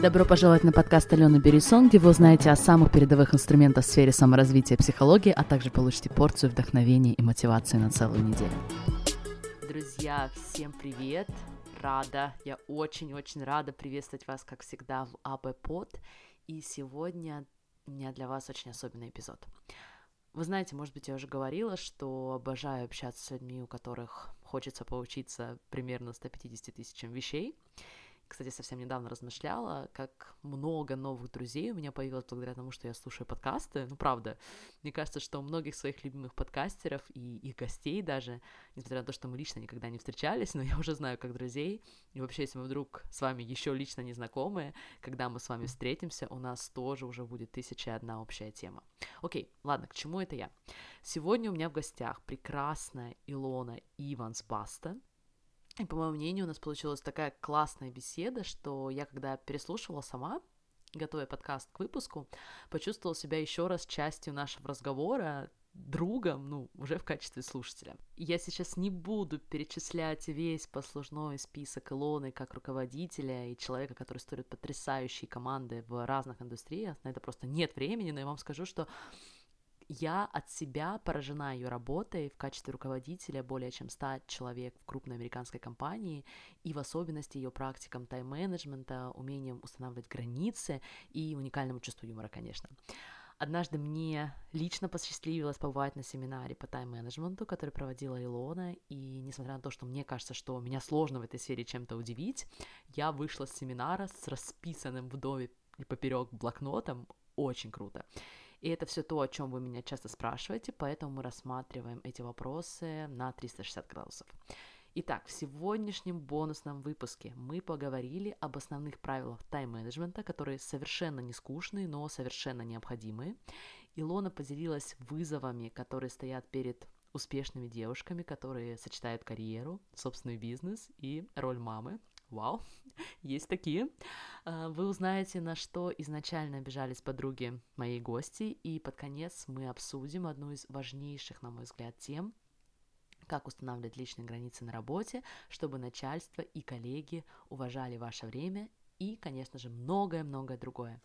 Добро пожаловать на подкаст Алены Берисон, где вы узнаете о самых передовых инструментах в сфере саморазвития и психологии, а также получите порцию вдохновения и мотивации на целую неделю. Друзья, всем привет! Рада, я очень-очень рада приветствовать вас, как всегда, в АБ Под. И сегодня у меня для вас очень особенный эпизод. Вы знаете, может быть, я уже говорила, что обожаю общаться с людьми, у которых хочется поучиться примерно 150 тысячам вещей. Кстати, совсем недавно размышляла, как много новых друзей у меня появилось благодаря тому, что я слушаю подкасты. Ну, правда, мне кажется, что у многих своих любимых подкастеров и их гостей даже, несмотря на то, что мы лично никогда не встречались, но я уже знаю как друзей, и вообще, если мы вдруг с вами еще лично не знакомы, когда мы с вами встретимся, у нас тоже уже будет тысяча одна общая тема. Окей, ладно, к чему это я? Сегодня у меня в гостях прекрасная Илона Иванс Баста, и, по моему мнению, у нас получилась такая классная беседа, что я, когда переслушивала сама, готовя подкаст к выпуску, почувствовала себя еще раз частью нашего разговора, другом, ну, уже в качестве слушателя. Я сейчас не буду перечислять весь послужной список Илоны как руководителя и человека, который строит потрясающие команды в разных индустриях, на это просто нет времени, но я вам скажу, что я от себя поражена ее работой в качестве руководителя более чем 100 человек в крупной американской компании и в особенности ее практикам тайм-менеджмента, умением устанавливать границы и уникальному чувству юмора, конечно. Однажды мне лично посчастливилось побывать на семинаре по тайм-менеджменту, который проводила Илона, и несмотря на то, что мне кажется, что меня сложно в этой сфере чем-то удивить, я вышла с семинара с расписанным вдове и поперек блокнотом, очень круто. И это все то, о чем вы меня часто спрашиваете, поэтому мы рассматриваем эти вопросы на 360 градусов. Итак, в сегодняшнем бонусном выпуске мы поговорили об основных правилах тайм-менеджмента, которые совершенно не скучные, но совершенно необходимые. Илона поделилась вызовами, которые стоят перед успешными девушками, которые сочетают карьеру, собственный бизнес и роль мамы. Вау, есть такие. А, вы узнаете, на что изначально обижались подруги моей гости, и под конец мы обсудим одну из важнейших, на мой взгляд, тем, как устанавливать личные границы на работе, чтобы начальство и коллеги уважали ваше время и, конечно же, многое-многое другое.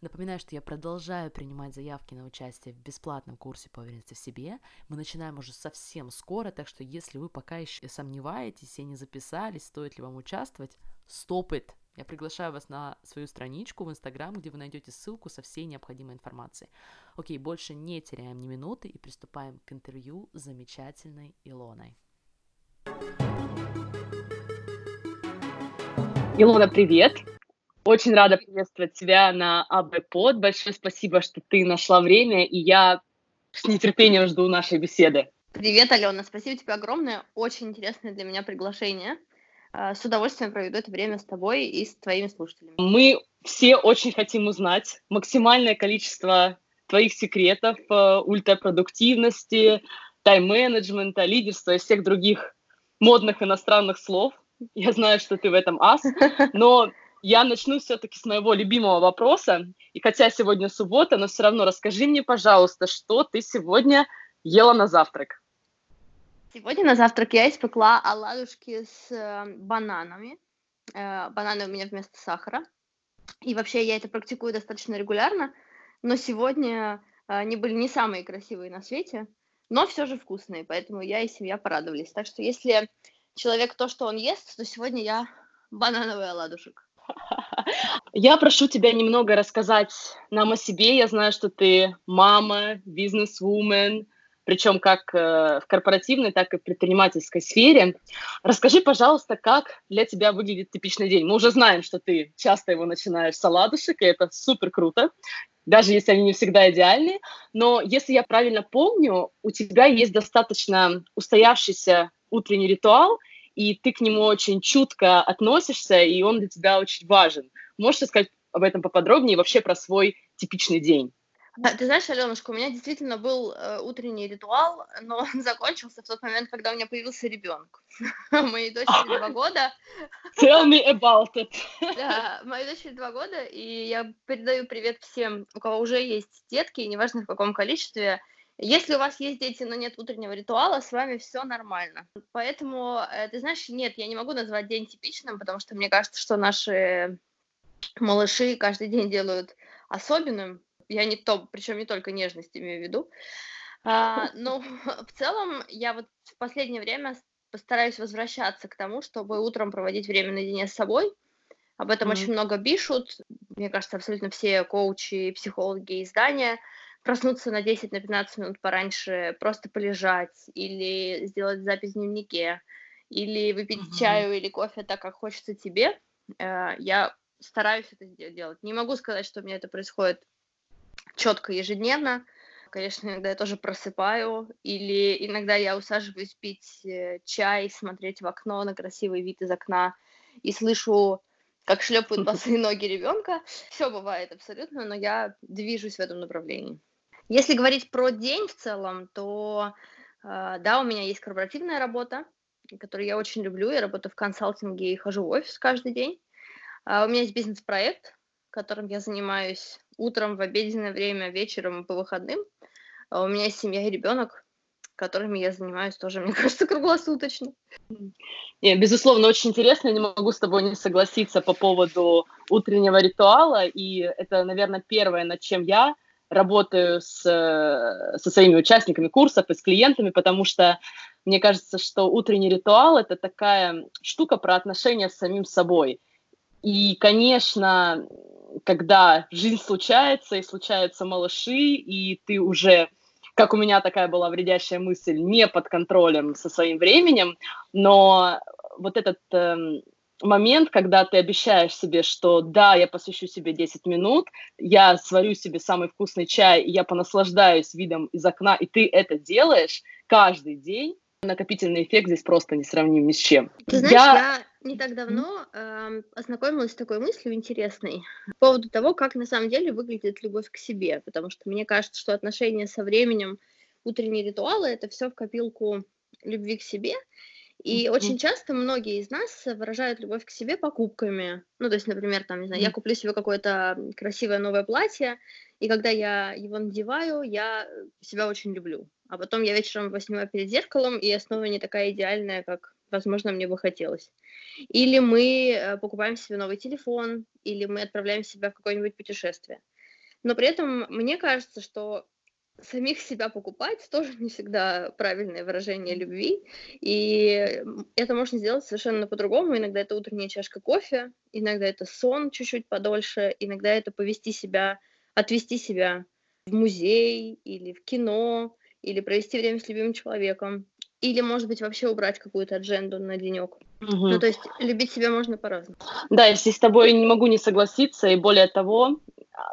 Напоминаю, что я продолжаю принимать заявки на участие в бесплатном курсе по уверенности в себе. Мы начинаем уже совсем скоро, так что если вы пока еще сомневаетесь и не записались, стоит ли вам участвовать, стоп it. Я приглашаю вас на свою страничку в Инстаграм, где вы найдете ссылку со всей необходимой информацией. Окей, больше не теряем ни минуты и приступаем к интервью с замечательной Илоной. Илона, привет! Очень рада приветствовать тебя на АБ-под. Большое спасибо, что ты нашла время, и я с нетерпением жду нашей беседы. Привет, Алена, спасибо тебе огромное. Очень интересное для меня приглашение. А, с удовольствием проведу это время с тобой и с твоими слушателями. Мы все очень хотим узнать максимальное количество твоих секретов, э, ультрапродуктивности, тайм-менеджмента, лидерства и всех других модных иностранных слов. Я знаю, что ты в этом ас, но я начну все-таки с моего любимого вопроса. И хотя сегодня суббота, но все равно расскажи мне, пожалуйста, что ты сегодня ела на завтрак? Сегодня на завтрак я испекла оладушки с э, бананами. Э, бананы у меня вместо сахара. И вообще я это практикую достаточно регулярно, но сегодня э, они были не самые красивые на свете, но все же вкусные, поэтому я и семья порадовались. Так что если человек то, что он ест, то сегодня я банановый оладушек. Я прошу тебя немного рассказать нам о себе. Я знаю, что ты мама, бизнес-вумен, причем как э, в корпоративной, так и в предпринимательской сфере. Расскажи, пожалуйста, как для тебя выглядит типичный день. Мы уже знаем, что ты часто его начинаешь с оладушек, и это супер круто, даже если они не всегда идеальны. Но если я правильно помню, у тебя есть достаточно устоявшийся утренний ритуал, и ты к нему очень чутко относишься, и он для тебя очень важен. Можешь сказать об этом поподробнее и вообще про свой типичный день? Ты знаешь, Аленушка, у меня действительно был э, утренний ритуал, но он закончился в тот момент, когда у меня появился ребенок. Моей дочери два года. Tell me about it. Да, моей дочери два года, и я передаю привет всем, у кого уже есть детки, неважно в каком количестве, если у вас есть дети, но нет утреннего ритуала, с вами все нормально. Поэтому, э, ты знаешь, нет, я не могу назвать день типичным, потому что мне кажется, что наши малыши каждый день делают особенным. Я не то, причем не только нежность имею в виду. А, но в целом я вот в последнее время постараюсь возвращаться к тому, чтобы утром проводить время наедине с собой. Об этом mm-hmm. очень много пишут. Мне кажется, абсолютно все коучи, психологи, издания проснуться на 10 на 15 минут пораньше, просто полежать или сделать запись в дневнике, или выпить mm-hmm. чаю или кофе так, как хочется тебе. Э, я стараюсь это делать. Не могу сказать, что у меня это происходит четко ежедневно. Конечно, иногда я тоже просыпаю, или иногда я усаживаюсь пить э, чай, смотреть в окно на красивый вид из окна и слышу, как шлепают босые ноги ребенка. Все бывает абсолютно, но я движусь в этом направлении. Если говорить про день в целом, то э, да, у меня есть корпоративная работа, которую я очень люблю. Я работаю в консалтинге и хожу в офис каждый день. А у меня есть бизнес-проект, которым я занимаюсь утром, в обеденное время, вечером по выходным. А у меня есть семья и ребенок, которыми я занимаюсь тоже, мне кажется, круглосуточно. Не, безусловно, очень интересно. Я не могу с тобой не согласиться по поводу утреннего ритуала. И это, наверное, первое, над чем я работаю с, со своими участниками курсов и с клиентами, потому что мне кажется, что утренний ритуал – это такая штука про отношения с самим собой. И, конечно, когда жизнь случается, и случаются малыши, и ты уже, как у меня такая была вредящая мысль, не под контролем со своим временем, но вот этот э, момент, когда ты обещаешь себе, что да, я посвящу себе 10 минут, я сварю себе самый вкусный чай, и я понаслаждаюсь видом из окна, и ты это делаешь каждый день, накопительный эффект здесь просто не сравним ни с чем. Ты знаешь, я, я не так давно э, ознакомилась с такой мыслью интересной по поводу того, как на самом деле выглядит любовь к себе, потому что мне кажется, что отношения со временем, утренние ритуалы, это все в копилку любви к себе, и mm-hmm. очень часто многие из нас выражают любовь к себе покупками. Ну, то есть, например, там, не знаю, mm-hmm. я куплю себе какое-то красивое новое платье, и когда я его надеваю, я себя очень люблю. А потом я вечером его снимаю перед зеркалом, и я снова не такая идеальная, как, возможно, мне бы хотелось. Или мы э, покупаем себе новый телефон, или мы отправляем себя в какое-нибудь путешествие. Но при этом мне кажется, что самих себя покупать тоже не всегда правильное выражение любви. И это можно сделать совершенно по-другому. Иногда это утренняя чашка кофе, иногда это сон чуть-чуть подольше, иногда это повести себя, отвести себя в музей или в кино, или провести время с любимым человеком, или, может быть, вообще убрать какую-то адженду на денек. Угу. Ну, то есть любить себя можно по-разному. Да, я с тобой не могу не согласиться, и более того,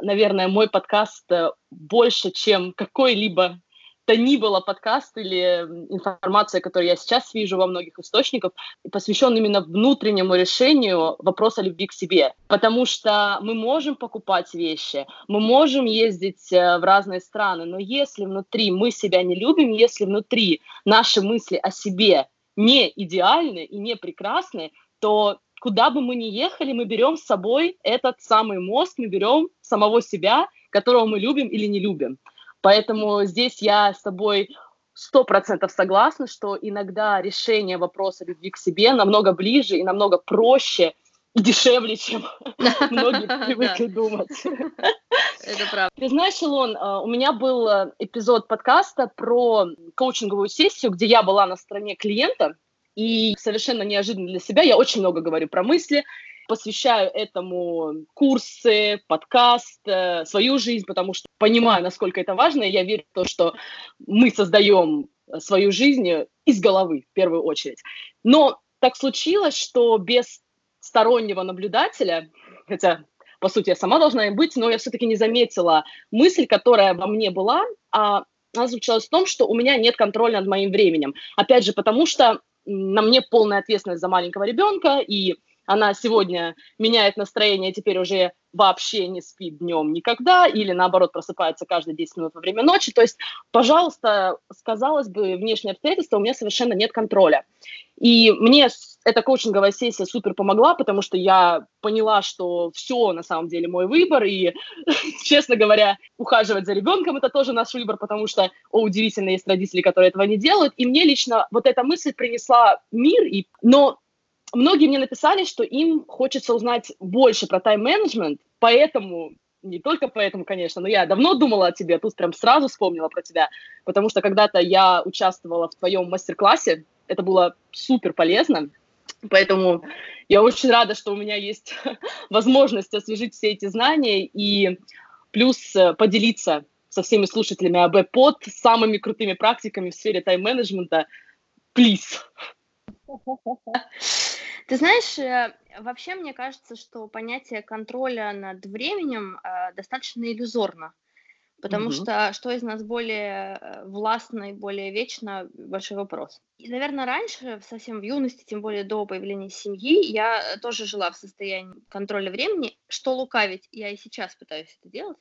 наверное, мой подкаст э, больше, чем какой-либо то ни было подкаст или информация, которую я сейчас вижу во многих источниках, посвящен именно внутреннему решению вопроса любви к себе. Потому что мы можем покупать вещи, мы можем ездить э, в разные страны, но если внутри мы себя не любим, если внутри наши мысли о себе не идеальны и не прекрасны, то куда бы мы ни ехали, мы берем с собой этот самый мозг, мы берем самого себя, которого мы любим или не любим. Поэтому здесь я с тобой сто процентов согласна, что иногда решение вопроса любви к себе намного ближе и намного проще и дешевле, чем многие привыкли думать. Это правда. Ты знаешь, Илон, э, у меня был э, эпизод подкаста про коучинговую сессию, где я была на стороне клиента, и совершенно неожиданно для себя я очень много говорю про мысли, посвящаю этому курсы, подкаст, э, свою жизнь, потому что понимаю, насколько это важно, и я верю в то, что мы создаем свою жизнь из головы в первую очередь. Но так случилось, что без стороннего наблюдателя, хотя по сути я сама должна им быть, но я все-таки не заметила мысль, которая во мне была, а она заключалась в том, что у меня нет контроля над моим временем. Опять же, потому что на мне полная ответственность за маленького ребенка, и она сегодня меняет настроение, теперь уже вообще не спит днем никогда, или наоборот просыпается каждые 10 минут во время ночи. То есть, пожалуйста, сказалось бы, внешние обстоятельства, у меня совершенно нет контроля. И мне эта коучинговая сессия супер помогла, потому что я поняла, что все на самом деле мой выбор, и, честно говоря, ухаживать за ребенком это тоже наш выбор, потому что, о, удивительно, есть родители, которые этого не делают, и мне лично вот эта мысль принесла мир, и... но многие мне написали, что им хочется узнать больше про тайм-менеджмент, поэтому не только поэтому, конечно, но я давно думала о тебе, тут прям сразу вспомнила про тебя, потому что когда-то я участвовала в твоем мастер-классе, это было супер полезно, поэтому я очень рада, что у меня есть возможность освежить все эти знания и плюс э, поделиться со всеми слушателями об под самыми крутыми практиками в сфере тайм-менеджмента. Please. Ты знаешь, э, вообще мне кажется, что понятие контроля над временем э, достаточно иллюзорно. Потому Мгм. что что из нас более э, властно и более вечно– большой вопрос. И, наверное, раньше, совсем в юности, тем более до появления семьи, я тоже жила в состоянии контроля времени. Что лукавить, я и сейчас пытаюсь это делать.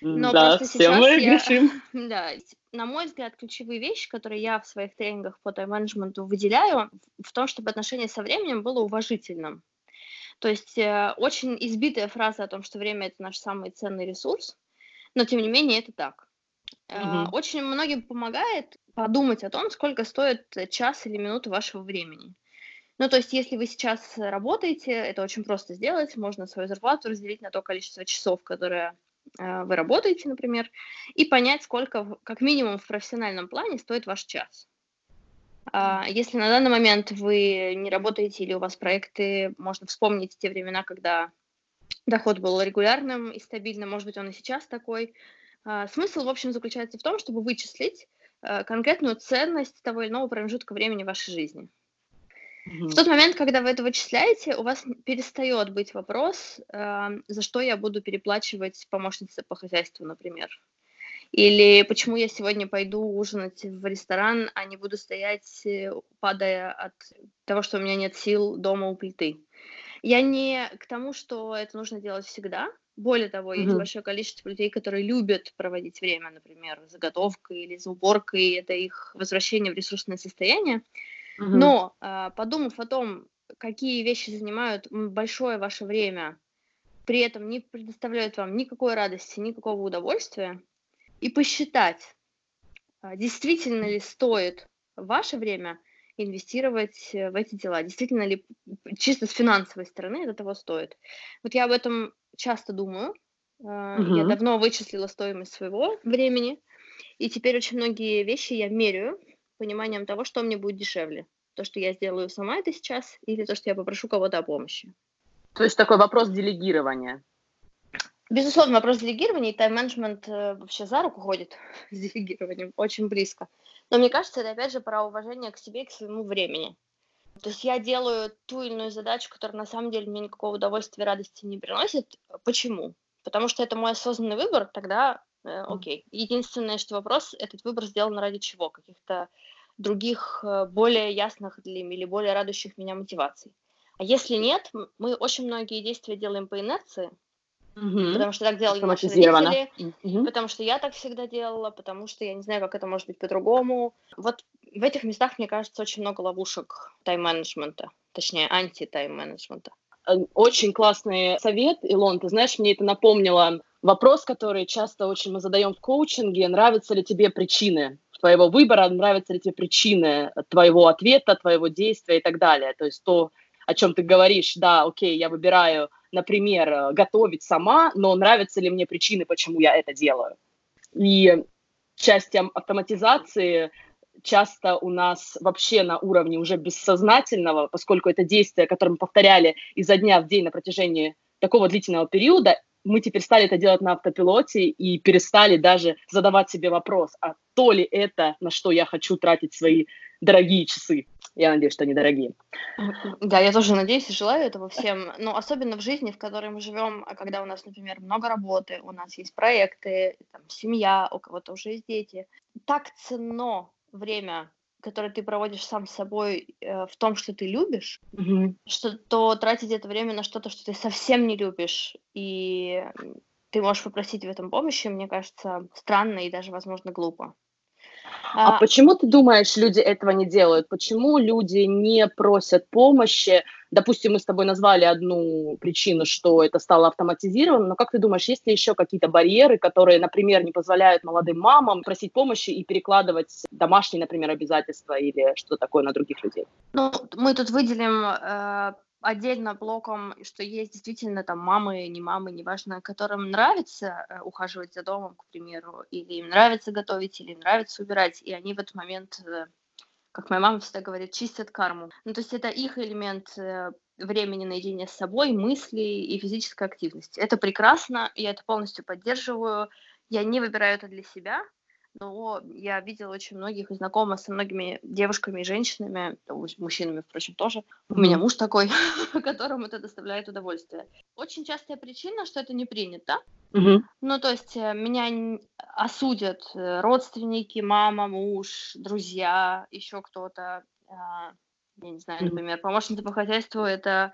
Но Да, просто все мы я, грешим. да, на мой взгляд, ключевые вещи, которые я в своих тренингах по тайм-менеджменту выделяю, в том, чтобы отношение со временем было уважительным. То есть э, очень избитая фраза о том, что время это наш самый ценный ресурс, но тем не менее это так. Э, Очень многим помогает подумать о том, сколько стоит час или минута вашего времени. Ну, то есть, если вы сейчас работаете, это очень просто сделать. Можно свою зарплату разделить на то количество часов, которое э, вы работаете, например, и понять, сколько, как минимум, в профессиональном плане стоит ваш час. А, если на данный момент вы не работаете или у вас проекты, можно вспомнить те времена, когда доход был регулярным и стабильным, может быть, он и сейчас такой. А, смысл, в общем, заключается в том, чтобы вычислить э, конкретную ценность того или иного промежутка времени в вашей жизни. Mm-hmm. В тот момент, когда вы это вычисляете, у вас перестает быть вопрос, э, за что я буду переплачивать помощнице по хозяйству, например. Или почему я сегодня пойду ужинать в ресторан, а не буду стоять, э, падая от того, что у меня нет сил дома у плиты. Я не к тому, что это нужно делать всегда. Более того, есть большое количество людей, которые любят проводить время, например, за готовкой или за уборкой, это их возвращение в ресурсное состояние. Но э, подумав о том, какие вещи занимают большое ваше время, при этом не предоставляют вам никакой радости, никакого удовольствия, и посчитать, а, действительно ли стоит ваше время инвестировать э, в эти дела. Действительно ли чисто с финансовой стороны это того стоит? Вот я об этом часто думаю. Uh-huh. Я давно вычислила стоимость своего времени, и теперь очень многие вещи я меряю пониманием того, что мне будет дешевле. То, что я сделаю сама это сейчас, или то, что я попрошу кого-то о помощи. То есть такой вопрос делегирования. Безусловно, вопрос делегирования и тайм-менеджмент э, вообще за руку ходит с делегированием, очень близко. Но мне кажется, это опять же про уважение к себе и к своему времени. То есть я делаю ту или иную задачу, которая на самом деле мне никакого удовольствия и радости не приносит. Почему? Потому что это мой осознанный выбор, тогда э, окей. Единственное, что вопрос, этот выбор сделан ради чего? Каких-то других, э, более ясных для, или более радующих меня мотиваций. А если нет, мы очень многие действия делаем по инерции, Мгм. Потому что так делали наши родители, Мгм. потому что я так всегда делала, потому что я не знаю, как это может быть по-другому. Вот в этих местах, мне кажется, очень много ловушек тайм-менеджмента, точнее, анти-тайм-менеджмента. Э, очень классный совет, Илон. Ты знаешь, мне это напомнило вопрос, который часто очень мы задаем в коучинге. Нравятся ли тебе причины твоего выбора, нравятся ли тебе причины твоего ответа, твоего действия и так далее. То есть то, о чем ты говоришь, да, окей, я выбираю например, э, готовить сама, но нравятся ли мне причины, почему я это делаю. И часть автоматизации часто у нас вообще на уровне уже бессознательного, поскольку это действие, которое мы повторяли изо дня в день на протяжении такого длительного периода, мы теперь стали это делать на автопилоте и перестали даже задавать себе вопрос, а то ли это, на что я хочу тратить свои дорогие часы. Я надеюсь, что они дорогие. Да, я тоже надеюсь и желаю этого всем. Но особенно в жизни, в которой мы живем, а когда у нас, например, много работы, у нас есть проекты, там, семья, у кого-то уже есть дети. Так ценно время которое ты проводишь сам с собой э, в том, что ты любишь, mm-hmm. что то тратить это время на что-то, что ты совсем не любишь, и ты можешь попросить в этом помощи, мне кажется, странно и даже, возможно, глупо. А, а почему ты думаешь, люди этого не делают? Почему люди не просят помощи? Допустим, мы с тобой назвали одну причину, что это стало автоматизировано, но как ты думаешь, есть ли еще какие-то барьеры, которые, например, не позволяют молодым мамам просить помощи и перекладывать домашние, например, обязательства или что такое на других людей? Ну, мы тут выделим э, отдельно блоком, что есть действительно там мамы, не мамы, неважно, которым нравится э, ухаживать за домом, к примеру, или им нравится готовить, или им нравится убирать, и они в этот момент, э, как моя мама всегда говорит, чистят карму. Ну, то есть это их элемент э, времени наедине с собой, мысли и физической активности. Это прекрасно, я это полностью поддерживаю. Я не выбираю это для себя, но я видела очень многих и знакома со многими девушками и женщинами, мужчинами, впрочем, тоже. У меня муж такой, которому это доставляет удовольствие. Очень частая причина, что это не принято. Mm-hmm. Ну, то есть э, меня осудят э, родственники, мама, муж, друзья, еще кто-то. А, я не знаю, например, помощница по хозяйству это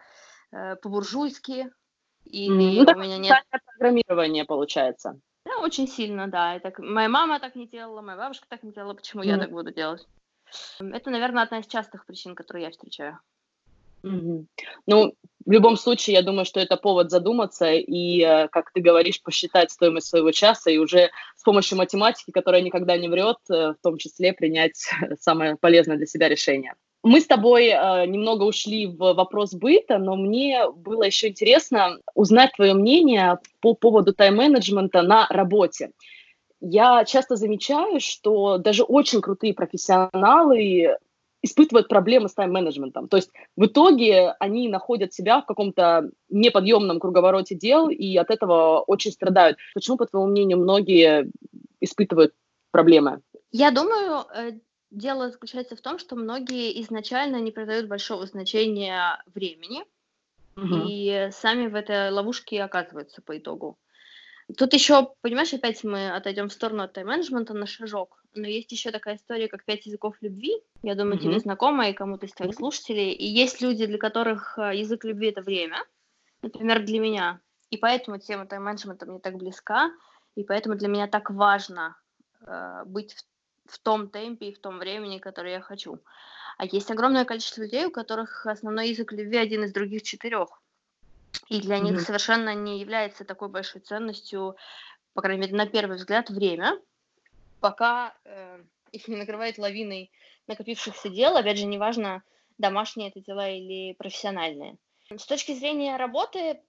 э, по-буржуйски, или mm-hmm. у меня нет... программирование получается. Очень сильно, да. И так, моя мама так не делала, моя бабушка так не делала, почему mm. я так буду делать? Это, наверное, одна из частых причин, которые я встречаю. Mm-hmm. Ну, в любом случае, я думаю, что это повод задуматься и, э, как ты говоришь, посчитать стоимость своего часа и уже с помощью математики, которая никогда не врет, э, в том числе принять самое полезное для себя решение. Мы с тобой э, немного ушли в вопрос быта, но мне было еще интересно узнать твое мнение по поводу тайм-менеджмента на работе. Я часто замечаю, что даже очень крутые профессионалы испытывают проблемы с тайм-менеджментом. То есть в итоге они находят себя в каком-то неподъемном круговороте дел и от этого очень страдают. Почему, по твоему мнению, многие испытывают проблемы? Я думаю, э, дело заключается в том, что многие изначально не придают большого значения времени, угу. и сами в этой ловушке оказываются по итогу. Тут еще, понимаешь, опять мы отойдем в сторону от тайм-менеджмента на шажок, но есть еще такая история, как пять языков любви. Я думаю, mm тебе знакома и кому-то из твоих слушателей. И есть люди, для которых э, язык любви это время, например, для меня. И поэтому тема тайм-менеджмента мне так близка, и поэтому для меня так важно э, быть в в том темпе и в том времени, которое я хочу. А есть огромное количество людей, у которых основной язык любви один из других четырех. И для mm-hmm. них совершенно не является такой большой ценностью, по крайней мере, на первый взгляд, время, пока э, их не накрывает лавиной накопившихся дел. Опять же, неважно, домашние это дела или профессиональные. С точки зрения работы,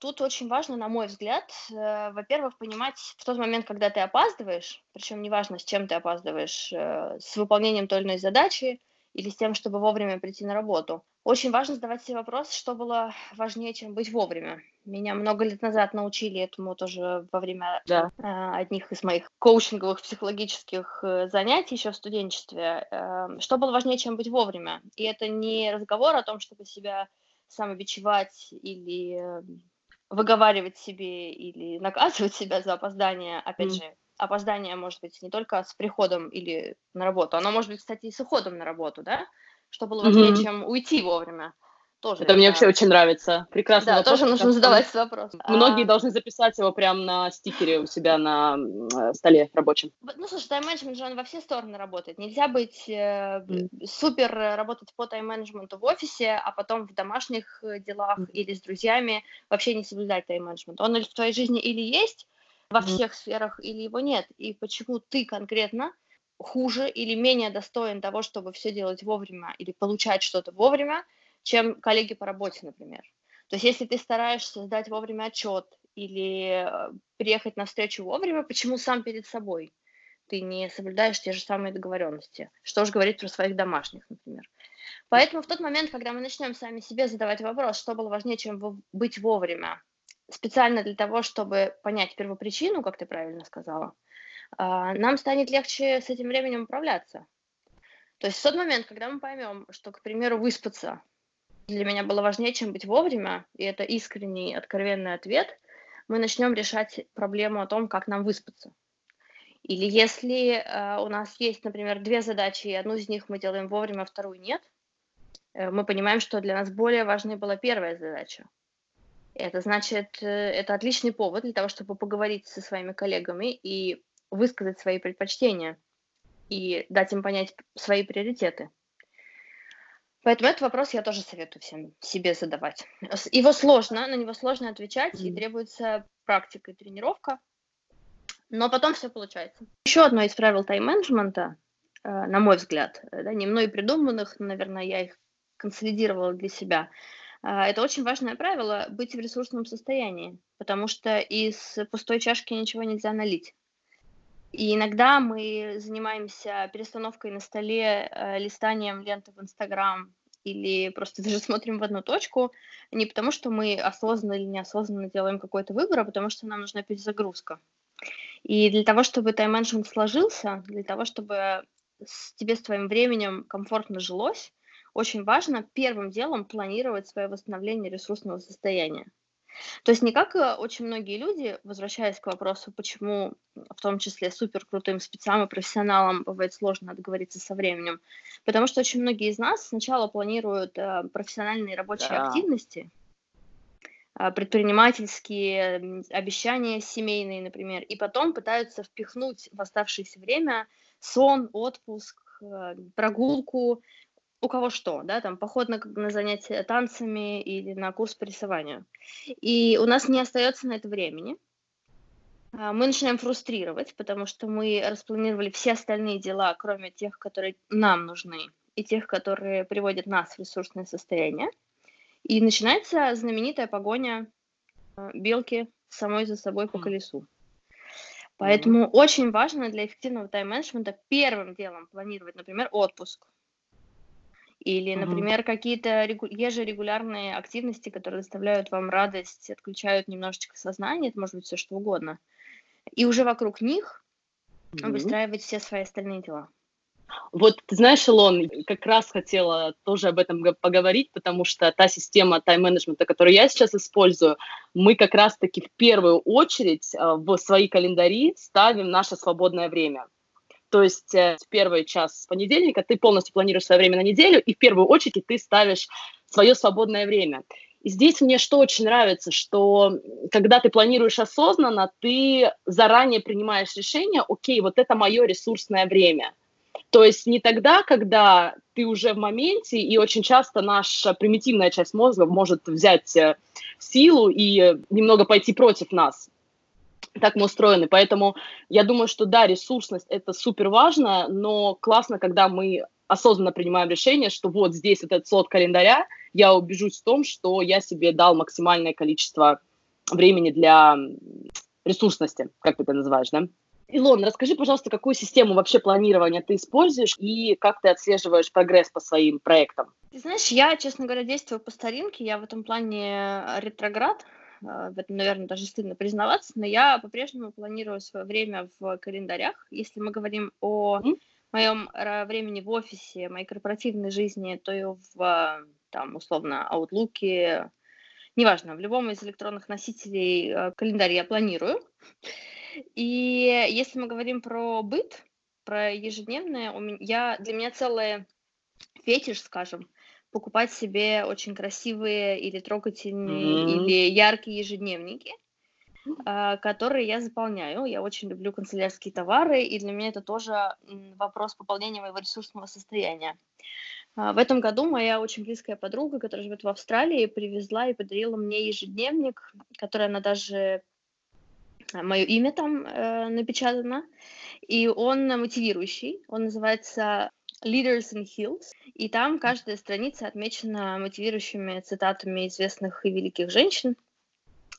тут очень важно, на мой взгляд, э, во-первых, понимать в тот момент, когда ты опаздываешь, причем неважно, с чем ты опаздываешь, э, с выполнением той или иной задачи или с тем, чтобы вовремя прийти на работу. Очень важно задавать себе вопрос, что было важнее, чем быть вовремя. Меня много лет назад научили этому тоже во время да. одних из моих коучинговых психологических занятий еще в студенчестве. Что было важнее, чем быть вовремя? И это не разговор о том, чтобы себя самобичевать или эм, выговаривать себе или наказывать себя за опоздание, опять mm. же, опоздание может быть не только с приходом или на работу, оно может быть, кстати, и с уходом на работу, да, что было важнее, mm-hmm. чем уйти вовремя. Тоже это, мне вообще очень нравится. Прекрасно. Да, вопрос, тоже нужно задавать этот вопрос. Многие а... должны записать его прямо на стикере у себя на э, столе рабочем. Ну, слушай, тайм-менеджмент же он во все стороны работает. Нельзя быть э, mm. супер работать по тайм-менеджменту в офисе, а потом в домашних э, делах mm. или с друзьями вообще не соблюдать тайм-менеджмент. Он в твоей жизни или есть во mm. всех сферах, или его нет. И почему ты конкретно хуже или менее достоин того, чтобы все делать вовремя или получать что-то вовремя, чем коллеги по работе, например. То есть если ты стараешься сдать вовремя отчет или э, приехать на встречу вовремя, почему сам перед собой? Ты не соблюдаешь те же самые договоренности. Что же говорить про своих домашних, например. Поэтому в тот момент, когда мы начнем сами себе задавать вопрос, что было важнее, чем быть вовремя, специально для того, чтобы понять первопричину, как ты правильно сказала, а, нам станет легче с этим временем управляться. То есть в тот момент, когда мы поймем, что, к примеру, выспаться для меня было важнее, чем быть вовремя, и это искренний, откровенный ответ, мы начнем решать проблему о том, как нам выспаться. Или если э, у нас есть, например, две задачи, и одну из них мы делаем вовремя, а вторую нет, э, мы понимаем, что для нас более важной была первая задача. Это значит, э, это отличный повод для того, чтобы поговорить со своими коллегами и высказать свои предпочтения. и дать им понять свои приоритеты. Поэтому этот вопрос я тоже советую всем себе задавать. Его сложно, на него сложно отвечать, mm-hmm. и требуется практика и тренировка, но потом все получается. Еще одно из правил тайм-менеджмента, э, на мой взгляд, э, да, не мной придуманных, наверное, я их консолидировала для себя, э, это очень важное правило быть в ресурсном состоянии, потому что из пустой чашки ничего нельзя налить. И иногда мы занимаемся перестановкой на столе, э, листанием ленты в Инстаграм или просто даже смотрим в одну точку, не потому что мы осознанно или неосознанно делаем какой-то выбор, а потому что нам нужна перезагрузка. И для того, чтобы тайм-менеджмент сложился, для того, чтобы с, тебе с твоим временем комфортно жилось, очень важно первым делом планировать свое восстановление ресурсного состояния. То есть не как э, очень многие люди, возвращаясь к вопросу, почему в том числе супер крутым спецам и профессионалам бывает сложно договориться со временем, потому что очень многие из нас сначала планируют э, профессиональные рабочие да. активности, э, предпринимательские обещания семейные, например, и потом пытаются впихнуть в оставшееся время сон, отпуск, прогулку, у кого что, да, там поход на, на занятия танцами или на курс по рисованию. И у нас не остается на это времени. А, мы начинаем фрустрировать, потому что мы распланировали все остальные дела, кроме тех, которые нам нужны, и тех, которые приводят нас в ресурсное состояние. И начинается знаменитая погоня а, белки самой за собой по колесу. Поэтому mm-hmm. очень важно для эффективного тайм-менеджмента первым делом планировать, например, отпуск. Или, например, mm-hmm. какие-то регу- ежерегулярные активности, которые доставляют вам радость, отключают немножечко сознание, это может быть все что угодно. И уже вокруг них mm-hmm. выстраивать все свои остальные дела. Вот, ты знаешь, Илон, как раз хотела тоже об этом поговорить, потому что та система тайм-менеджмента, которую я сейчас использую, мы как раз-таки в первую очередь э, в свои календари ставим наше свободное время. То есть э, в первый час понедельника ты полностью планируешь свое время на неделю, и в первую очередь ты ставишь свое свободное время. И здесь мне что очень нравится, что когда ты планируешь осознанно, ты заранее принимаешь решение, окей, вот это мое ресурсное время. То есть не тогда, когда ты уже в моменте, и очень часто наша примитивная часть мозга может взять э, силу и немного пойти против нас так мы устроены. Поэтому я думаю, что да, ресурсность это супер важно, но классно, когда мы осознанно принимаем решение, что вот здесь этот слот календаря, я убежусь в том, что я себе дал максимальное количество времени для ресурсности, как ты это называешь, да? Илон, расскажи, пожалуйста, какую систему вообще планирования ты используешь и как ты отслеживаешь прогресс по своим проектам? Ты знаешь, я, честно говоря, действую по старинке, я в этом плане ретроград, а, в этом, наверное, даже стыдно признаваться, но я по-прежнему планирую свое время в календарях. Если мы говорим о моем времени в офисе, моей корпоративной жизни, то и в, там, условно, Outlook, неважно, в любом из электронных носителей а, календарь я планирую. И если мы говорим про быт, про ежедневное, у меня, я, для меня целый фетиш, скажем, покупать себе очень красивые или трогательные mm-hmm. или яркие ежедневники, а, которые я заполняю. Я очень люблю канцелярские товары, и для меня это тоже вопрос пополнения моего ресурсного состояния. А, в этом году моя очень близкая подруга, которая живет в Австралии, привезла и подарила мне ежедневник, который она даже а, мое имя там э, напечатано, и он мотивирующий. Он называется Leaders in Hills, и там каждая страница отмечена мотивирующими цитатами известных и великих женщин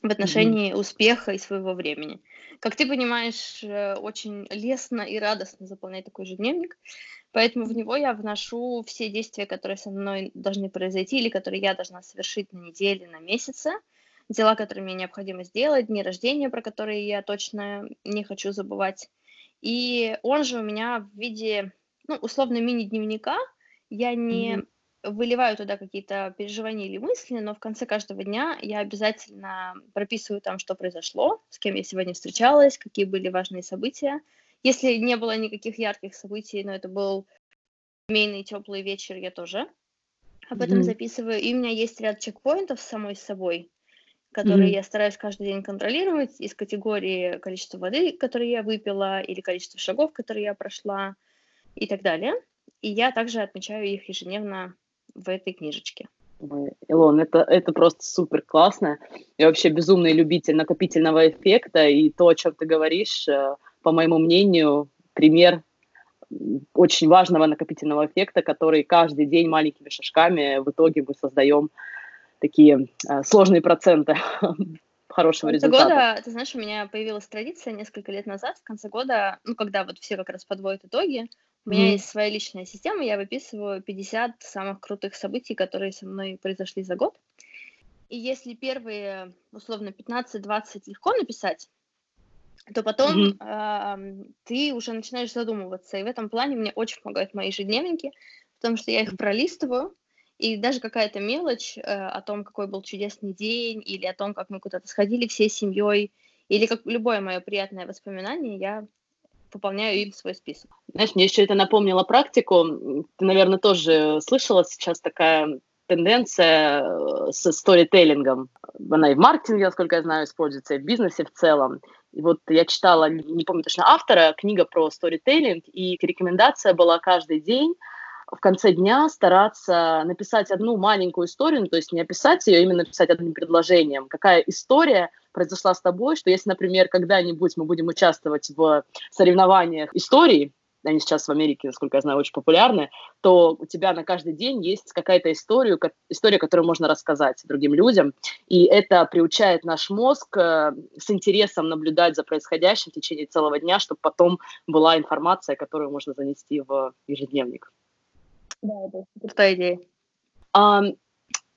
в отношении mm-hmm. успеха и своего времени. Как ты понимаешь, э, очень лестно и радостно заполнять такой же дневник, поэтому в него я вношу все действия, которые со мной должны произойти или которые я должна совершить на неделе, на месяце, дела, которые мне необходимо сделать, дни рождения, про которые я точно не хочу забывать. И он же у меня в виде ну, условно, мини-дневника. Я не mm-hmm. выливаю туда какие-то переживания или мысли, но в конце каждого дня я обязательно прописываю там, что произошло, с кем я сегодня встречалась, какие были важные события. Если не было никаких ярких событий, но это был семейный теплый вечер, я тоже об этом mm-hmm. записываю. И у меня есть ряд чекпоинтов с самой собой, которые mm-hmm. я стараюсь каждый день контролировать из категории количества воды, которую я выпила, или количество шагов, которые я прошла, и так далее. И я также отмечаю их ежедневно в этой книжечке. Ой, Илон, это, это просто супер классно. Я вообще безумный любитель накопительного эффекта, и то, о чем ты говоришь, э, по моему мнению, пример очень важного накопительного эффекта, который каждый день маленькими шажками в итоге мы создаем такие э, сложные проценты хорошего в конце результата. года, ты знаешь, у меня появилась традиция несколько лет назад, в конце года, ну, когда вот все как раз подводят итоги, у меня есть своя личная система, я выписываю 50 самых крутых событий, которые со мной произошли за год. И если первые, условно, 15-20 легко написать, то потом mm-hmm. э, ты уже начинаешь задумываться. И в этом плане мне очень помогают мои ежедневники, потому что я их пролистываю, и даже какая-то мелочь э, о том, какой был чудесный день, или о том, как мы куда-то сходили всей семьей, или как любое мое приятное воспоминание, я пополняю им свой список. Знаешь, мне еще это напомнило практику. Ты, наверное, тоже слышала сейчас такая тенденция э, с сторителлингом. Она и в маркетинге, насколько я знаю, используется, и в бизнесе в целом. И вот я читала, не помню точно автора, книга про сторителлинг, и рекомендация была каждый день в конце дня стараться написать одну маленькую историю, ну, то есть не описать ее, а именно написать одним предложением. Какая история произошла с тобой, что если, например, когда-нибудь мы будем участвовать в соревнованиях истории, они сейчас в Америке, насколько я знаю, очень популярны, то у тебя на каждый день есть какая-то история, история, которую можно рассказать другим людям. И это приучает наш мозг э, с интересом наблюдать за происходящим в течение целого дня, чтобы потом была информация, которую можно занести в ежедневник. Да, это крутая идея.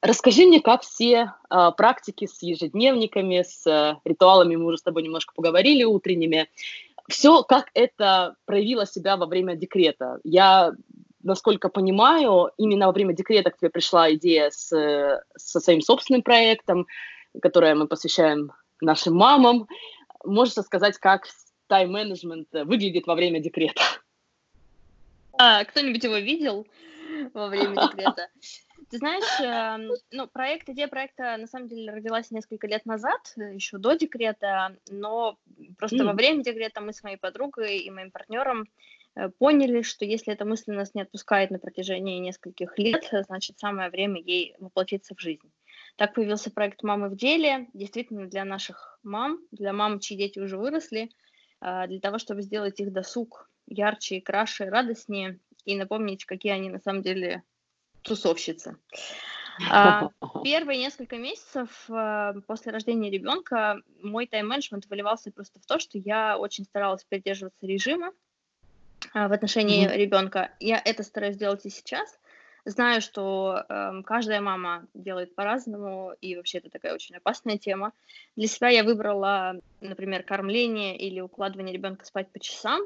Расскажи мне, как все а, практики с ежедневниками, с а, ритуалами, мы уже с тобой немножко поговорили утренними, все, как это проявило себя во время декрета. Я, насколько понимаю, именно во время декрета к тебе пришла идея с, со своим собственным проектом, который мы посвящаем нашим мамам. Можешь рассказать, как тайм-менеджмент выглядит во время декрета? А, кто-нибудь его видел во время декрета? Ты знаешь, эм, ну, проект, идея проекта на самом деле родилась несколько лет назад, еще до декрета, но просто mm. во время декрета мы с моей подругой и моим партнером э, поняли, что если эта мысль нас не отпускает на протяжении нескольких лет, значит, самое время ей воплотиться в жизнь. Так появился проект «Мамы в деле», действительно для наших мам, для мам, чьи дети уже выросли, э, для того, чтобы сделать их досуг ярче, краше, радостнее и напомнить, какие они на самом деле тусовщица. А, первые несколько месяцев а, после рождения ребенка мой тайм-менеджмент выливался просто в то, что я очень старалась придерживаться режима а, в отношении mm-hmm. ребенка. Я это стараюсь делать и сейчас. Знаю, что э, каждая мама делает по-разному, и вообще это такая очень опасная тема. Для себя я выбрала, например, кормление или укладывание ребенка спать по часам.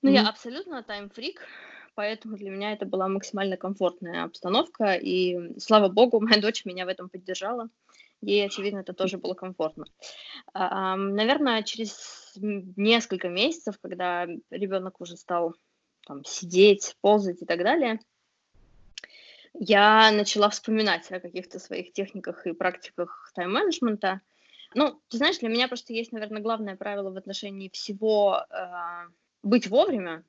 Но mm-hmm. я абсолютно тайм-фрик, поэтому для меня это была максимально комфортная обстановка, и слава богу, моя дочь меня в этом поддержала. Ей, очевидно, это тоже было комфортно. Наверное, через несколько месяцев, когда ребенок уже стал там, сидеть, ползать и так далее, я начала вспоминать о каких-то своих техниках и практиках тайм-менеджмента. Ну, ты знаешь, для меня просто есть, наверное, главное правило в отношении всего э, быть вовремя.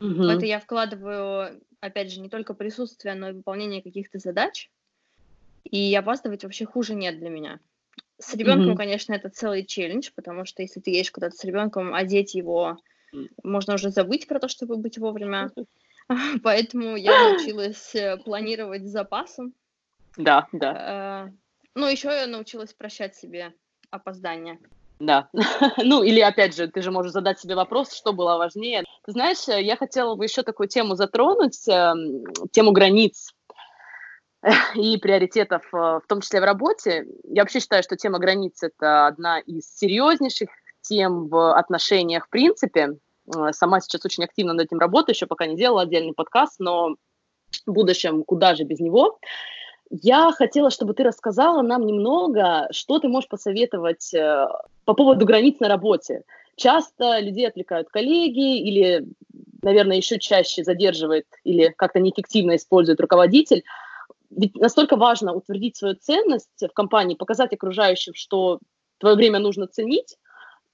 Угу. В это я вкладываю, опять же, не только присутствие, но и выполнение каких-то задач. И опаздывать вообще хуже нет для меня. С ребенком, угу. конечно, это целый челлендж, потому что если ты едешь куда-то с ребенком, одеть его, можно уже забыть про то, чтобы быть вовремя. Поэтому я научилась э, планировать с запасом. Да, да. Э, ну, еще я научилась прощать себе опоздание. Да. ну, или, опять же, ты же можешь задать себе вопрос, что было важнее. Ты знаешь, э, я хотела бы еще такую тему затронуть, э, тему границ и приоритетов, э, в том числе в работе. Я вообще считаю, что тема границ – это одна из серьезнейших тем в отношениях в принципе. Э, сама сейчас очень активно над этим работаю, еще пока не делала отдельный подкаст, но в будущем куда же без него. Я хотела, чтобы ты рассказала нам немного, что ты можешь посоветовать э, по поводу границ на работе. Часто людей отвлекают коллеги или, наверное, еще чаще задерживает или как-то неэффективно использует руководитель. Ведь настолько важно утвердить свою ценность в компании, показать окружающим, что твое время нужно ценить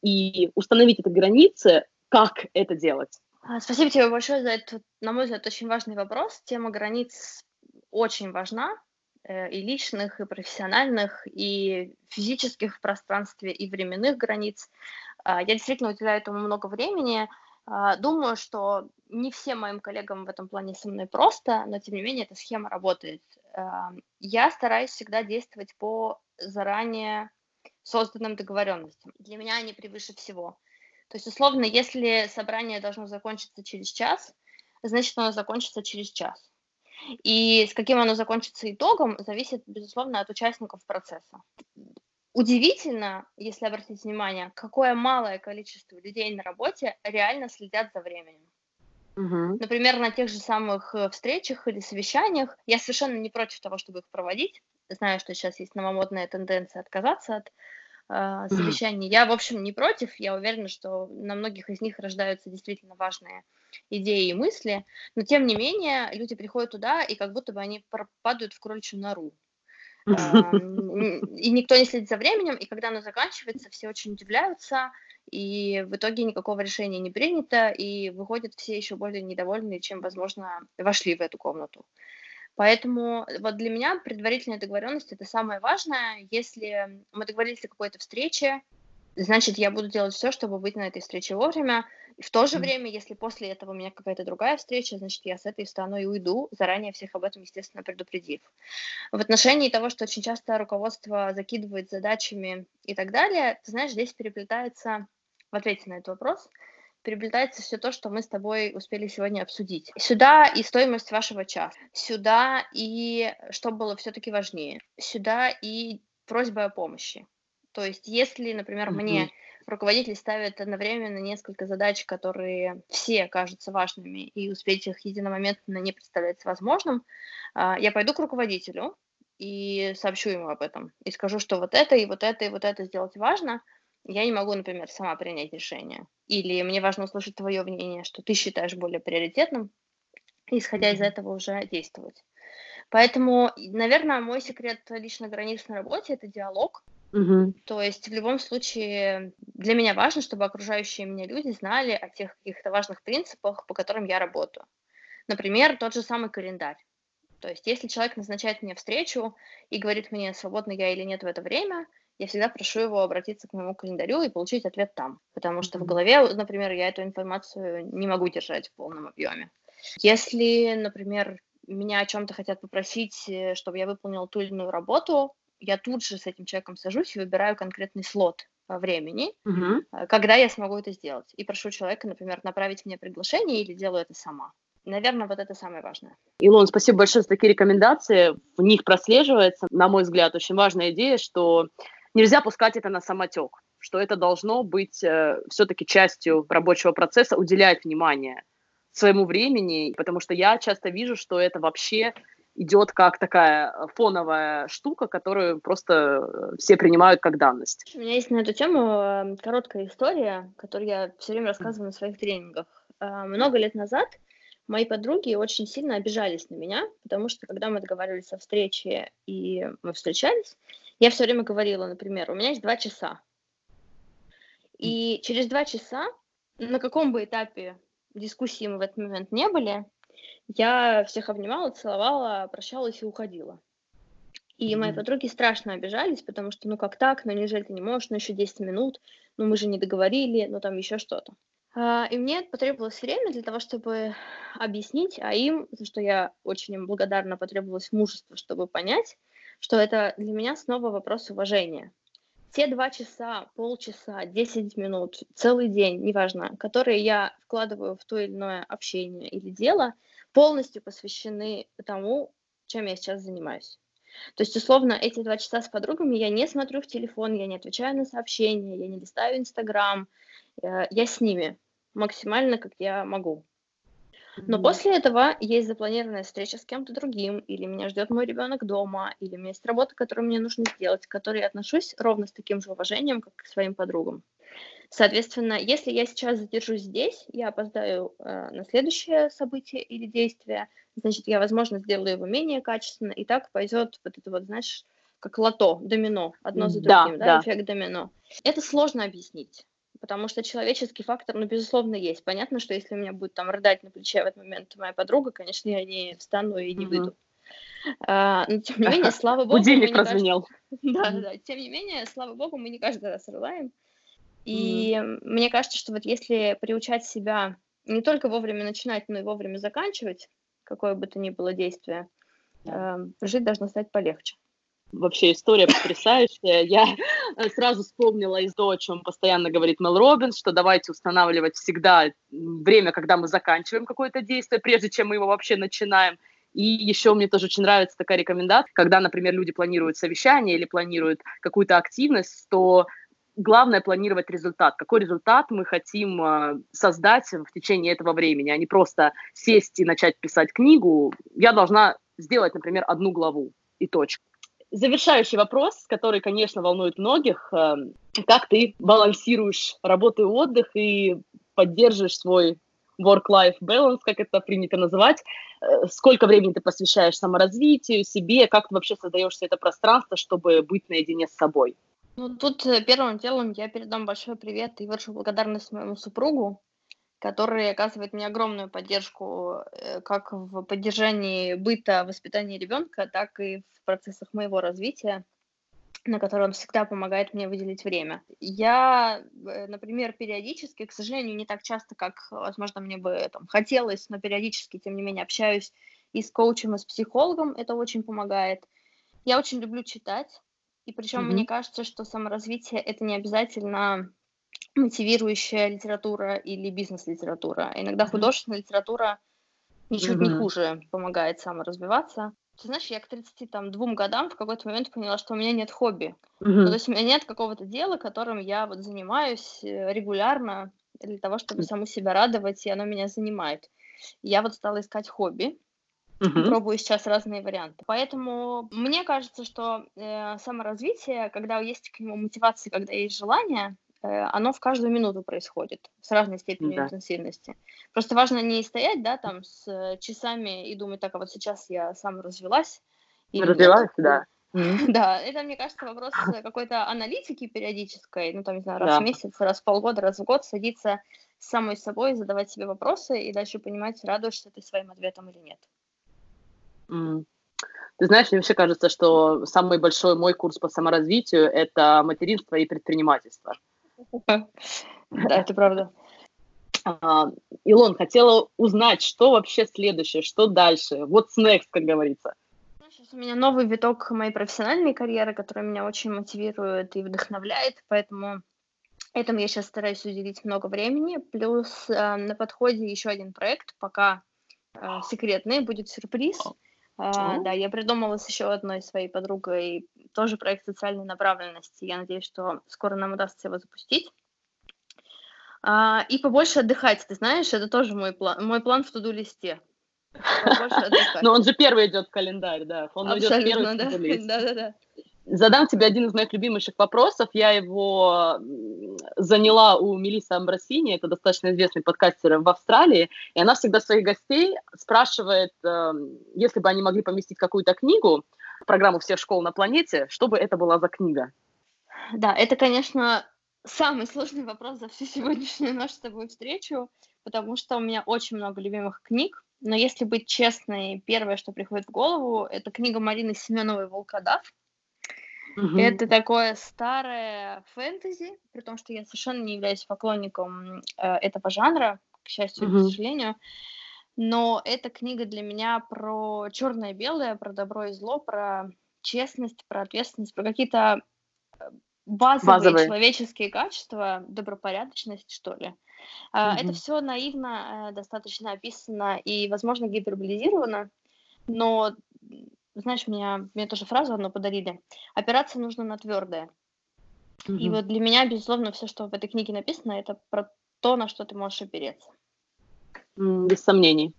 и установить эти границы. Как это делать? А, спасибо тебе большое за этот, на мой взгляд, очень важный вопрос. Тема границ очень важна, и личных, и профессиональных, и физических в пространстве, и временных границ. А, я действительно уделяю этому много времени. А, думаю, что не всем моим коллегам в этом плане со мной просто, но тем не менее эта схема работает. Я стараюсь всегда действовать по заранее созданным договоренностям. Для меня они превыше всего. То есть, условно, если собрание должно закончиться через час, значит, оно закончится через час. И с каким оно закончится итогом, зависит, безусловно, от участников процесса. Удивительно, если обратить внимание, какое малое количество людей на работе реально следят за временем. Угу. Например, на тех же самых э, встречах или совещаниях. Я совершенно не против того, чтобы их проводить. Знаю, что сейчас есть новомодная тенденция отказаться от э, совещаний. Я, в общем, не против. Я уверена, что на многих из них рождаются действительно важные идеи и мысли. Но, тем не менее, люди приходят туда, и как будто бы они падают в кроличью нору. И никто не следит за временем, и когда оно заканчивается, все очень удивляются, и в итоге никакого решения не принято, и выходят все еще более недовольные, чем, возможно, вошли в эту комнату. Поэтому вот для меня предварительная договоренность это самое важное. Если мы договорились о какой-то встрече, значит, я буду делать все, чтобы быть на этой встрече вовремя. В то же время, если после этого у меня какая-то другая встреча, значит, я с этой и уйду, заранее всех об этом, естественно, предупредив. В отношении того, что очень часто руководство закидывает задачами и так далее, ты знаешь, здесь переплетается, в ответе на этот вопрос, переплетается все то, что мы с тобой успели сегодня обсудить. Сюда и стоимость вашего часа, сюда и что было все-таки важнее, сюда и просьба о помощи. То есть, если, например, mm-hmm. мне руководитель ставит одновременно несколько задач, которые все кажутся важными, и успеть их единомоментно не представляется возможным, а, я пойду к руководителю и сообщу ему об этом. И скажу, что вот это, и вот это, и вот это сделать важно. Я не могу, например, сама принять решение. Или мне важно услышать твое мнение, что ты считаешь более приоритетным, и, исходя mm-hmm. из этого уже действовать. Поэтому, наверное, мой секрет лично границ на работе – это диалог. Угу. То есть в любом случае для меня важно, чтобы окружающие меня люди знали о тех каких-то важных принципах, по которым я работаю. Например, тот же самый календарь. То есть если человек назначает мне встречу и говорит мне, свободна я или нет в это время, я всегда прошу его обратиться к моему календарю и получить ответ там. Потому что в голове, например, я эту информацию не могу держать в полном объеме. Если, например, меня о чем-то хотят попросить, э, чтобы я выполнила ту или иную работу, я тут же с этим человеком сажусь и выбираю конкретный слот э, времени, угу. когда я смогу это сделать. И прошу человека, например, направить мне приглашение или делаю это сама. Наверное, вот это самое важное. Илон, спасибо большое за такие рекомендации. В них прослеживается, на мой взгляд, очень важная идея, что нельзя пускать это на самотек, что это должно быть э, все-таки частью рабочего процесса, уделять внимание своему времени, потому что я часто вижу, что это вообще идет как такая э, фоновая штука, которую просто э, все принимают как данность. У меня есть на эту тему эм, короткая история, которую я все время рассказываю на своих тренингах. Э, много лет назад мои подруги очень сильно обижались на меня, потому что когда мы договаривались о встрече и мы встречались, я все время говорила, например, у меня есть два часа. И через два часа, на каком бы этапе дискуссии мы в этот момент не были, я всех обнимала, целовала, прощалась и уходила. И mm-hmm. мои подруги страшно обижались, потому что, ну как так, ну неужели ты не можешь, ну еще 10 минут, ну мы же не договорили, ну там еще что-то. А, и мне потребовалось время для того, чтобы объяснить, а им, за что я очень им благодарна, потребовалось мужество, чтобы понять, что это для меня снова вопрос уважения. Те два часа, полчаса, 10 минут, целый день, неважно, которые я вкладываю в то или иное общение или дело – полностью посвящены тому, чем я сейчас занимаюсь. То есть, условно, эти два часа с подругами я не смотрю в телефон, я не отвечаю на сообщения, я не листаю Инстаграм, э, я с ними максимально, как я могу. Но mm-hmm. после этого есть запланированная встреча с кем-то другим, или меня ждет мой ребенок дома, или у меня есть работа, которую мне нужно сделать, к которой я отношусь ровно с таким же уважением, как к своим подругам. Соответственно, если я сейчас задержусь здесь, я опоздаю э, на следующее событие или действие, значит, я, возможно, сделаю его менее качественно, и так пойдет вот это вот, знаешь, как лото, домино, одно за другим, да, да, да. эффект домино. Это сложно объяснить. потому что человеческий фактор, ну, безусловно, есть. Понятно, что если у меня будет там рыдать на плече в этот момент моя подруга, конечно, я не встану и не выйду. А, но тем не менее, слава богу... Будильник прозвенел. Да, да, тем не менее, слава богу, мы не каждый раз рыдаем. И мне кажется, что вот если приучать себя не только вовремя начинать, но и вовремя заканчивать, какое бы то ни было действие, э, жить должно стать полегче. Вообще история потрясающая. Я э, сразу вспомнила из того, о чем постоянно говорит Мел Робинс, что давайте устанавливать всегда время, когда мы заканчиваем какое-то действие, прежде чем мы его вообще начинаем. И еще мне тоже очень нравится такая рекомендация, когда, например, люди планируют совещание или планируют какую-то активность, то главное планировать результат. Какой результат мы хотим э, создать в течение этого времени, а не просто сесть и начать писать книгу. Я должна сделать, например, одну главу и точку. Завершающий вопрос, который, конечно, волнует многих. Э, как ты балансируешь работу и отдых и поддерживаешь свой work-life balance, как это принято называть. Э, сколько времени ты посвящаешь саморазвитию, себе, как ты вообще создаешь все это пространство, чтобы быть наедине с собой? Ну, тут э, первым делом я передам большой привет и выражу благодарность моему супругу, который оказывает мне огромную поддержку э, как в поддержании быта, воспитания ребенка, так и в процессах моего развития, на которые он всегда помогает мне выделить время. Я, э, например, периодически, к сожалению, не так часто, как, возможно, мне бы там, хотелось, но периодически, тем не менее, общаюсь и с коучем, и с психологом, это очень помогает. Я очень люблю читать, и причем mm-hmm. мне кажется, что саморазвитие это не обязательно мотивирующая литература или бизнес-литература. Иногда mm-hmm. художественная литература ничуть mm-hmm. не хуже помогает саморазвиваться. Ты знаешь, я к 32 годам в какой-то момент поняла, что у меня нет хобби. Mm-hmm. Ну, то есть у меня нет какого-то дела, которым я вот занимаюсь э, регулярно для того, чтобы саму себя радовать, и оно меня занимает. Я вот стала искать хобби, Угу. Пробую сейчас разные варианты. Поэтому мне кажется, что э, саморазвитие, когда есть к нему мотивация, когда есть желание, э, оно в каждую минуту происходит с разной степенью да. интенсивности. Просто важно не стоять, да, там с часами и думать, так, а вот сейчас я сам развелась. Развиваюсь, да. Да, это, мне кажется, вопрос какой-то аналитики периодической, ну, там, не знаю, раз да. в месяц, раз в полгода, раз в год садиться с самой собой, задавать себе вопросы и дальше понимать, радуешься ты своим ответом или нет. Ты знаешь, мне вообще кажется, что самый большой мой курс по саморазвитию – это материнство и предпринимательство. Да, это правда. А, Илон, хотела узнать, что вообще следующее, что дальше, what's next, как говорится. Сейчас у меня новый виток моей профессиональной карьеры, который меня очень мотивирует и вдохновляет, поэтому этому я сейчас стараюсь уделить много времени. Плюс э, на подходе еще один проект, пока э, секретный, будет сюрприз. А, да, я придумала с еще одной своей подругой тоже проект социальной направленности. Я надеюсь, что скоро нам удастся его запустить. А, и побольше отдыхать, ты знаешь, это тоже мой план, мой план в туду-листе. Но он же первый идет в календарь, да. Он идет первый да. Да, да, да задам тебе один из моих любимейших вопросов. Я его заняла у Мелисы Амбросини, это достаточно известный подкастер в Австралии, и она всегда своих гостей спрашивает, эм, если бы они могли поместить какую-то книгу в программу всех школ на планете, что бы это была за книга? Да, это, конечно, самый сложный вопрос за всю сегодняшнюю нашу с тобой встречу, потому что у меня очень много любимых книг, но если быть честной, первое, что приходит в голову, это книга Марины Семеновой «Волкодав», Угу. Это такое старое фэнтези, при том, что я совершенно не являюсь поклонником э, этого жанра, к счастью угу. к сожалению. Но эта книга для меня про черное-белое, про добро и зло, про честность, про ответственность, про какие-то э, базовые, базовые человеческие качества, добропорядочность, что ли. Mm-hmm. Это все наивно, э, достаточно описано и, возможно, гиперболизировано, но знаешь, меня, мне тоже фразу одну подарили. Опираться нужно на твердое. Угу. И вот для меня, безусловно, все, что в этой книге написано, это про то, на что ты можешь опереться. Без сомнений.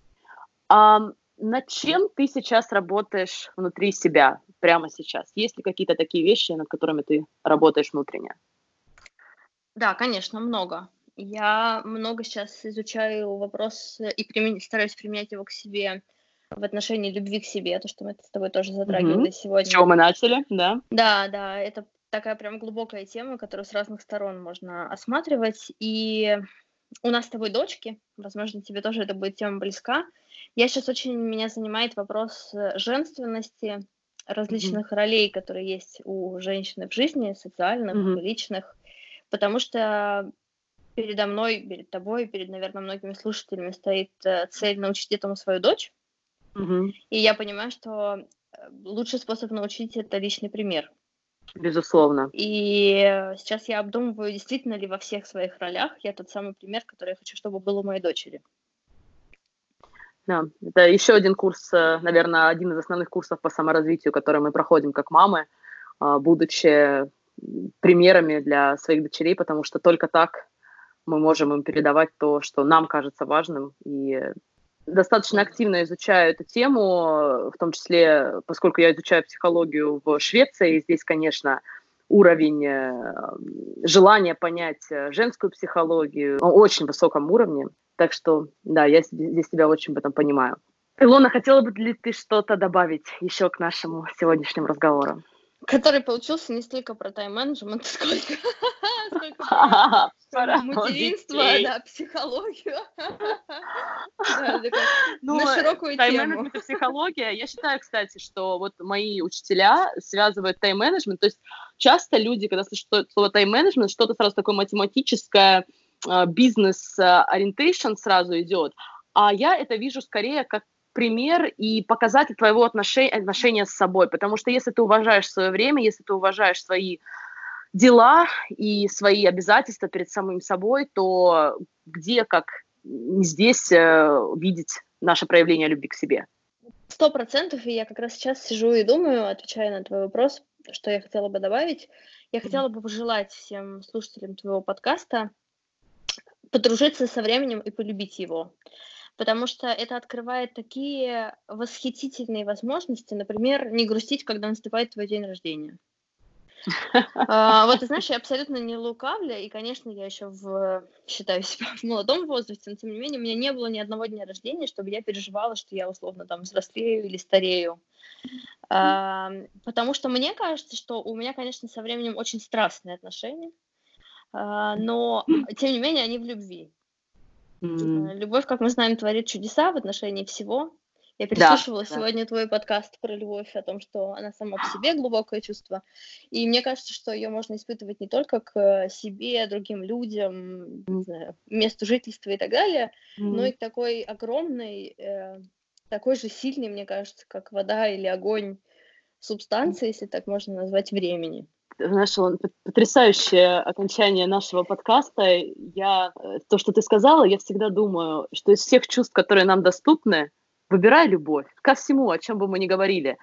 А над чем ты сейчас работаешь внутри себя, прямо сейчас? Есть ли какие-то такие вещи, над которыми ты работаешь внутренне? Да, конечно, много. Я много сейчас изучаю вопрос и примен... стараюсь применять его к себе в отношении любви к себе, то, что мы с тобой тоже затрагивали mm-hmm. сегодня. С чего мы начали, да? Да, да, это такая прям глубокая тема, которую с разных сторон можно осматривать. И у нас с тобой дочки, возможно, тебе тоже это будет тема близка. Я сейчас очень меня занимает вопрос э, женственности, различных mm-hmm. ролей, которые есть у женщины в жизни, социальных, mm-hmm. личных, потому что передо мной, перед тобой, перед, наверное, многими слушателями стоит э, цель научить этому свою дочь. И я понимаю, что э, лучший способ научить это личный пример. Безусловно. И сейчас я обдумываю, действительно ли во всех своих ролях я тот самый пример, который я хочу, чтобы был у моей дочери. Да, это еще один курс, э, наверное, один из основных курсов по саморазвитию, который мы проходим как мамы, а, будучи примерами для своих дочерей, потому что только так мы можем им передавать то, что нам кажется важным. И достаточно активно изучаю эту тему, в том числе, поскольку я изучаю психологию в Швеции, здесь, конечно, уровень э, желания понять э, женскую психологию на очень высоком уровне. Так что, да, я здесь тебя очень в этом понимаю. Илона, хотела бы ли ты что-то добавить еще к нашему сегодняшнему разговору? Который получился не столько про тайм-менеджмент, сколько, про материнство, да, психологию. Ну, на широкую тему. и психология. Я считаю, кстати, что вот мои учителя связывают тайм-менеджмент. То есть часто люди, когда слышат слово тайм-менеджмент, что-то сразу такое математическое, а, бизнес-ориентейшн сразу идет. А я это вижу скорее как пример и показатель твоего отношения, отношения с собой. Потому что если ты уважаешь свое время, если ты уважаешь свои дела и свои обязательства перед самим собой, то где, как не здесь, э, видеть наше проявление любви к себе? Сто процентов, и я как раз сейчас сижу и думаю, отвечая на твой вопрос, что я хотела бы добавить. Я хотела бы пожелать всем слушателям твоего подкаста подружиться со временем и полюбить его потому что это открывает такие восхитительные возможности, например, не грустить, когда наступает твой день рождения. А, вот, ты знаешь, я абсолютно не лукавля, и, конечно, я еще в, считаю себя в молодом возрасте, но, тем не менее, у меня не было ни одного дня рождения, чтобы я переживала, что я, условно, там, взрослею или старею. А, потому что мне кажется, что у меня, конечно, со временем очень страстные отношения, а, но, тем не менее, они в любви. Mm. Любовь, как мы знаем, творит чудеса в отношении всего. Я переслушивала да, сегодня да. твой подкаст про любовь, о том, что она сама по себе глубокое чувство. И мне кажется, что ее можно испытывать не только к себе, другим людям, mm. не знаю, месту жительства и так далее, mm. но и к такой огромной, э, такой же сильной, мне кажется, как вода или огонь субстанции, если так можно назвать, времени знаешь, потрясающее окончание нашего подкаста. Я, э, то, что ты сказала, я всегда думаю, что из всех чувств, которые нам доступны, выбирай любовь ко всему, о чем бы мы ни говорили.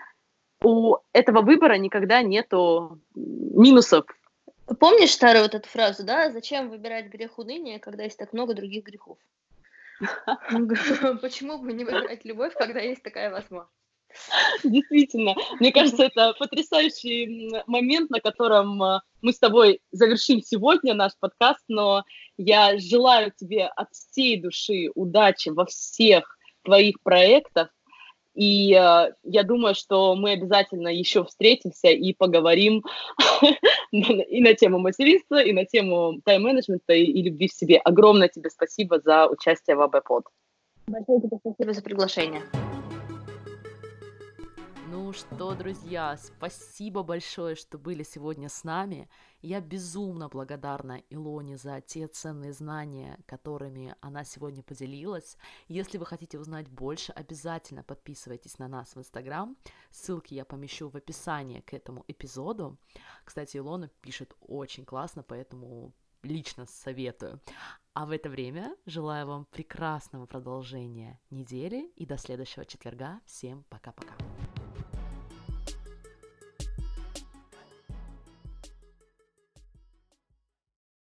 У этого выбора никогда нету минусов. Помнишь старую вот эту фразу, да? Зачем выбирать грех уныния, когда есть так много других грехов? Почему бы не выбирать любовь, когда есть такая возможность? Действительно, мне кажется, это потрясающий момент, на котором э, мы с тобой завершим сегодня наш подкаст, но я желаю тебе от всей души удачи во всех твоих проектах, и э, я думаю, что мы обязательно еще встретимся и поговорим и на тему материнства, и на тему тайм-менеджмента и, и любви в себе. Огромное тебе спасибо за участие в АБ-под. Большое тебе спасибо за приглашение. Ну что, друзья, спасибо большое, что были сегодня с нами. Я безумно благодарна Илоне за те ценные знания, которыми она сегодня поделилась. Если вы хотите узнать больше, обязательно подписывайтесь на нас в Инстаграм. Ссылки я помещу в описании к этому эпизоду. Кстати, Илона пишет очень классно, поэтому лично советую. А в это время желаю вам прекрасного продолжения недели и до следующего четверга. Всем пока-пока.